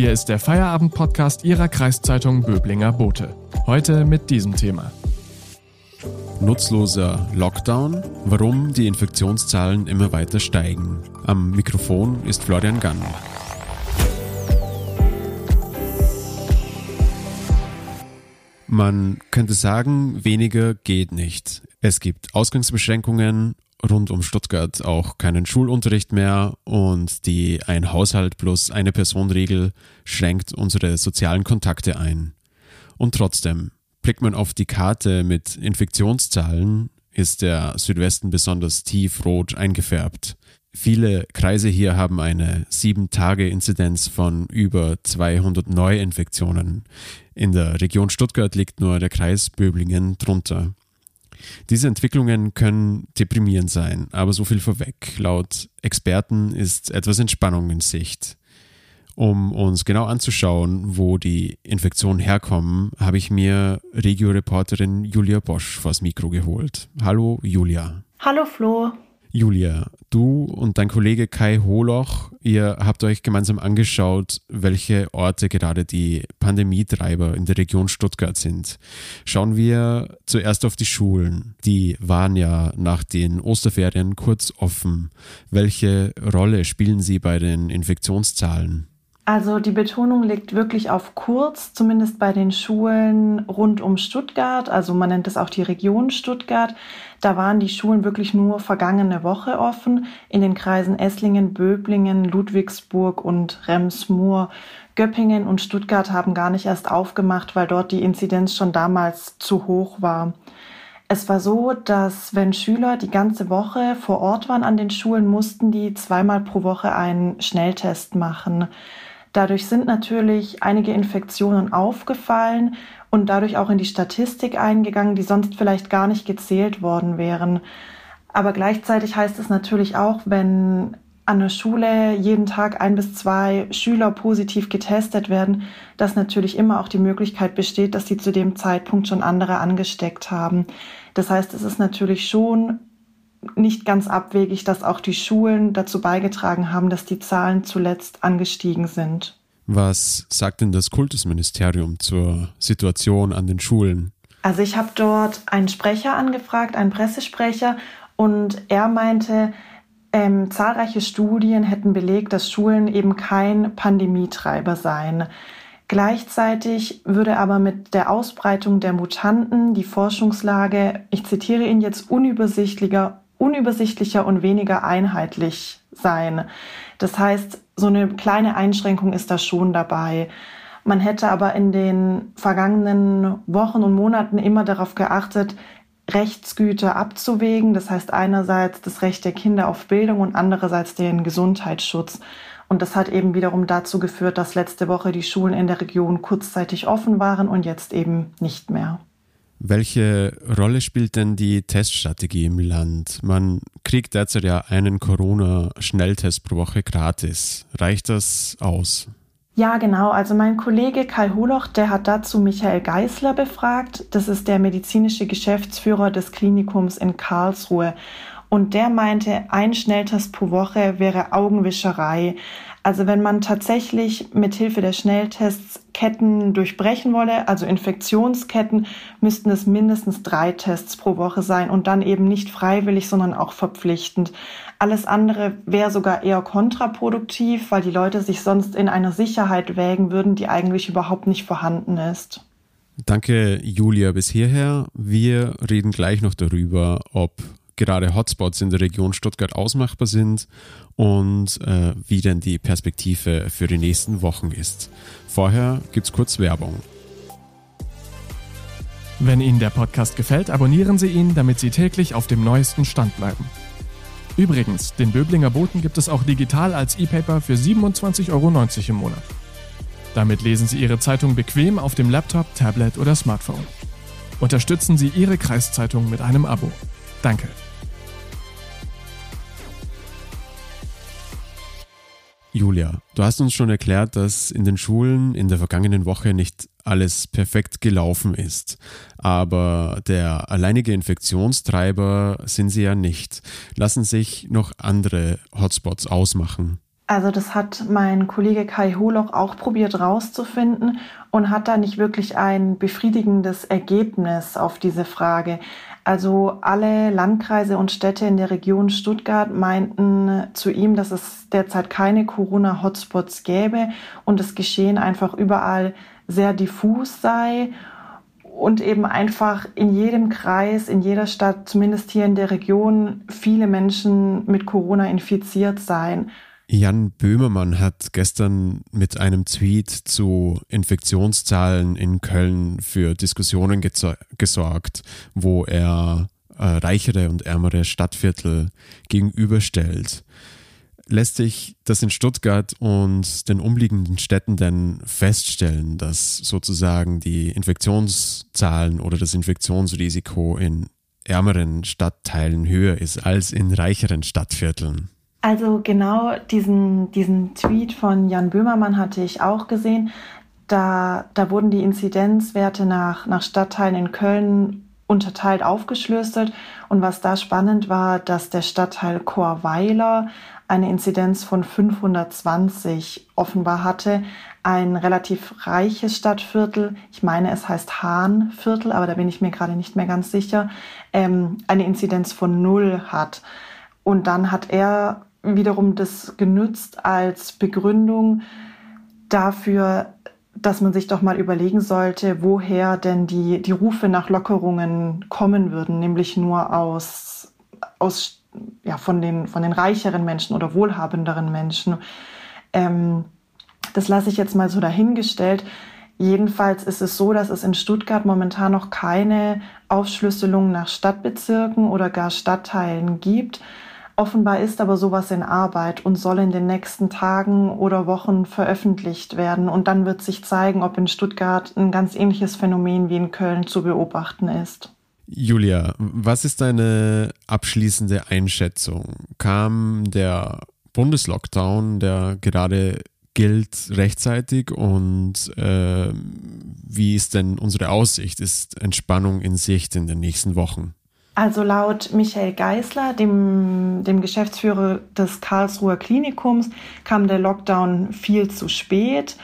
Hier ist der Feierabend-Podcast Ihrer Kreiszeitung Böblinger Bote. Heute mit diesem Thema. Nutzloser Lockdown, warum die Infektionszahlen immer weiter steigen. Am Mikrofon ist Florian Gann. Man könnte sagen, weniger geht nicht. Es gibt Ausgangsbeschränkungen, rund um Stuttgart auch keinen Schulunterricht mehr und die ein Haushalt plus eine Person Regel schränkt unsere sozialen Kontakte ein. Und trotzdem, blickt man auf die Karte mit Infektionszahlen, ist der Südwesten besonders tiefrot eingefärbt. Viele Kreise hier haben eine 7-Tage-Inzidenz von über 200 Neuinfektionen. In der Region Stuttgart liegt nur der Kreis Böblingen drunter. Diese Entwicklungen können deprimierend sein, aber so viel vorweg. Laut Experten ist etwas Entspannung in Sicht. Um uns genau anzuschauen, wo die Infektionen herkommen, habe ich mir Regio-Reporterin Julia Bosch vors Mikro geholt. Hallo Julia. Hallo Flo. Julia, du und dein Kollege Kai Holoch, ihr habt euch gemeinsam angeschaut, welche Orte gerade die Pandemietreiber in der Region Stuttgart sind. Schauen wir zuerst auf die Schulen. Die waren ja nach den Osterferien kurz offen. Welche Rolle spielen sie bei den Infektionszahlen? Also die Betonung liegt wirklich auf kurz, zumindest bei den Schulen rund um Stuttgart. Also man nennt es auch die Region Stuttgart. Da waren die Schulen wirklich nur vergangene Woche offen. In den Kreisen Esslingen, Böblingen, Ludwigsburg und Remsmoor. Göppingen und Stuttgart haben gar nicht erst aufgemacht, weil dort die Inzidenz schon damals zu hoch war. Es war so, dass wenn Schüler die ganze Woche vor Ort waren an den Schulen, mussten die zweimal pro Woche einen Schnelltest machen. Dadurch sind natürlich einige Infektionen aufgefallen und dadurch auch in die Statistik eingegangen, die sonst vielleicht gar nicht gezählt worden wären. Aber gleichzeitig heißt es natürlich auch, wenn an der Schule jeden Tag ein bis zwei Schüler positiv getestet werden, dass natürlich immer auch die Möglichkeit besteht, dass sie zu dem Zeitpunkt schon andere angesteckt haben. Das heißt, es ist natürlich schon nicht ganz abwegig, dass auch die Schulen dazu beigetragen haben, dass die Zahlen zuletzt angestiegen sind. Was sagt denn das Kultusministerium zur Situation an den Schulen? Also ich habe dort einen Sprecher angefragt, einen Pressesprecher, und er meinte, ähm, zahlreiche Studien hätten belegt, dass Schulen eben kein Pandemietreiber seien. Gleichzeitig würde aber mit der Ausbreitung der Mutanten die Forschungslage, ich zitiere ihn jetzt, unübersichtlicher unübersichtlicher und weniger einheitlich sein. Das heißt, so eine kleine Einschränkung ist da schon dabei. Man hätte aber in den vergangenen Wochen und Monaten immer darauf geachtet, Rechtsgüter abzuwägen. Das heißt einerseits das Recht der Kinder auf Bildung und andererseits den Gesundheitsschutz. Und das hat eben wiederum dazu geführt, dass letzte Woche die Schulen in der Region kurzzeitig offen waren und jetzt eben nicht mehr. Welche Rolle spielt denn die Teststrategie im Land? Man kriegt derzeit ja einen Corona-Schnelltest pro Woche gratis. Reicht das aus? Ja, genau. Also mein Kollege Kai Holoch, der hat dazu Michael Geisler befragt. Das ist der medizinische Geschäftsführer des Klinikums in Karlsruhe. Und der meinte, ein Schnelltest pro Woche wäre Augenwischerei. Also wenn man tatsächlich mit Hilfe der Schnelltests Ketten durchbrechen wolle, also Infektionsketten, müssten es mindestens drei Tests pro Woche sein und dann eben nicht freiwillig, sondern auch verpflichtend. Alles andere wäre sogar eher kontraproduktiv, weil die Leute sich sonst in einer Sicherheit wägen würden, die eigentlich überhaupt nicht vorhanden ist. Danke, Julia, bis hierher. Wir reden gleich noch darüber, ob gerade Hotspots in der Region Stuttgart ausmachbar sind und äh, wie denn die Perspektive für die nächsten Wochen ist. Vorher gibt's kurz Werbung. Wenn Ihnen der Podcast gefällt, abonnieren Sie ihn, damit Sie täglich auf dem neuesten Stand bleiben. Übrigens, den Böblinger Boten gibt es auch digital als E-Paper für 27,90 Euro im Monat. Damit lesen Sie Ihre Zeitung bequem auf dem Laptop, Tablet oder Smartphone. Unterstützen Sie Ihre Kreiszeitung mit einem Abo. Danke. Julia, du hast uns schon erklärt, dass in den Schulen in der vergangenen Woche nicht alles perfekt gelaufen ist. Aber der alleinige Infektionstreiber sind sie ja nicht. Lassen sich noch andere Hotspots ausmachen? Also das hat mein Kollege Kai Holoch auch probiert rauszufinden und hat da nicht wirklich ein befriedigendes Ergebnis auf diese Frage. Also alle Landkreise und Städte in der Region Stuttgart meinten zu ihm, dass es derzeit keine Corona-Hotspots gäbe und das Geschehen einfach überall sehr diffus sei und eben einfach in jedem Kreis, in jeder Stadt, zumindest hier in der Region, viele Menschen mit Corona infiziert seien. Jan Böhmermann hat gestern mit einem Tweet zu Infektionszahlen in Köln für Diskussionen gesorgt, wo er äh, reichere und ärmere Stadtviertel gegenüberstellt. Lässt sich das in Stuttgart und den umliegenden Städten denn feststellen, dass sozusagen die Infektionszahlen oder das Infektionsrisiko in ärmeren Stadtteilen höher ist als in reicheren Stadtvierteln? Also genau diesen, diesen Tweet von Jan Böhmermann hatte ich auch gesehen. Da, da wurden die Inzidenzwerte nach, nach Stadtteilen in Köln unterteilt aufgeschlüsselt. Und was da spannend war, dass der Stadtteil Chorweiler eine Inzidenz von 520 offenbar hatte. Ein relativ reiches Stadtviertel, ich meine, es heißt Hahnviertel, aber da bin ich mir gerade nicht mehr ganz sicher, ähm, eine Inzidenz von null hat. Und dann hat er wiederum das genützt als Begründung dafür, dass man sich doch mal überlegen sollte, woher denn die, die Rufe nach Lockerungen kommen würden, nämlich nur aus, aus ja, von, den, von den reicheren Menschen oder wohlhabenderen Menschen. Ähm, das lasse ich jetzt mal so dahingestellt. Jedenfalls ist es so, dass es in Stuttgart momentan noch keine Aufschlüsselung nach Stadtbezirken oder gar Stadtteilen gibt. Offenbar ist aber sowas in Arbeit und soll in den nächsten Tagen oder Wochen veröffentlicht werden. Und dann wird sich zeigen, ob in Stuttgart ein ganz ähnliches Phänomen wie in Köln zu beobachten ist. Julia, was ist deine abschließende Einschätzung? Kam der Bundeslockdown, der gerade gilt, rechtzeitig und äh, wie ist denn unsere Aussicht? Ist Entspannung in Sicht in den nächsten Wochen? Also laut Michael Geisler, dem, dem Geschäftsführer des Karlsruher Klinikums, kam der Lockdown viel zu spät.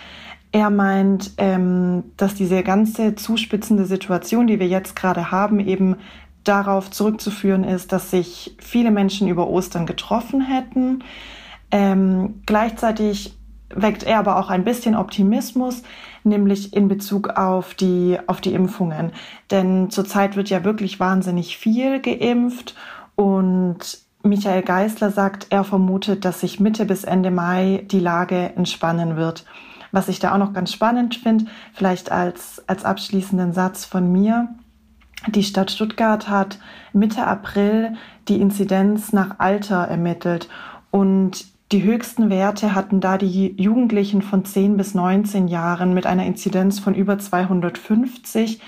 Er meint, ähm, dass diese ganze zuspitzende Situation, die wir jetzt gerade haben, eben darauf zurückzuführen ist, dass sich viele Menschen über Ostern getroffen hätten. Ähm, gleichzeitig weckt er aber auch ein bisschen Optimismus, nämlich in Bezug auf die, auf die Impfungen. Denn zurzeit wird ja wirklich wahnsinnig viel geimpft und Michael Geisler sagt, er vermutet, dass sich Mitte bis Ende Mai die Lage entspannen wird. Was ich da auch noch ganz spannend finde, vielleicht als, als abschließenden Satz von mir. Die Stadt Stuttgart hat Mitte April die Inzidenz nach Alter ermittelt und die höchsten Werte hatten da die Jugendlichen von 10 bis 19 Jahren mit einer Inzidenz von über 250.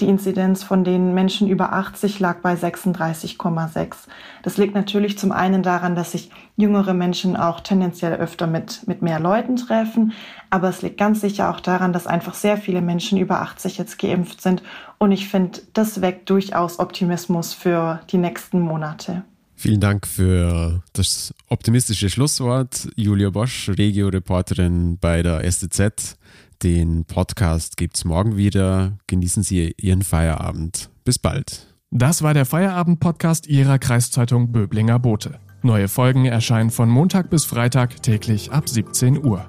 Die Inzidenz von den Menschen über 80 lag bei 36,6. Das liegt natürlich zum einen daran, dass sich jüngere Menschen auch tendenziell öfter mit, mit mehr Leuten treffen, aber es liegt ganz sicher auch daran, dass einfach sehr viele Menschen über 80 jetzt geimpft sind. Und ich finde, das weckt durchaus Optimismus für die nächsten Monate. Vielen Dank für das optimistische Schlusswort. Julia Bosch, Regio-Reporterin bei der STZ. Den Podcast gibt es morgen wieder. Genießen Sie Ihren Feierabend. Bis bald. Das war der Feierabend-Podcast Ihrer Kreiszeitung Böblinger Bote. Neue Folgen erscheinen von Montag bis Freitag täglich ab 17 Uhr.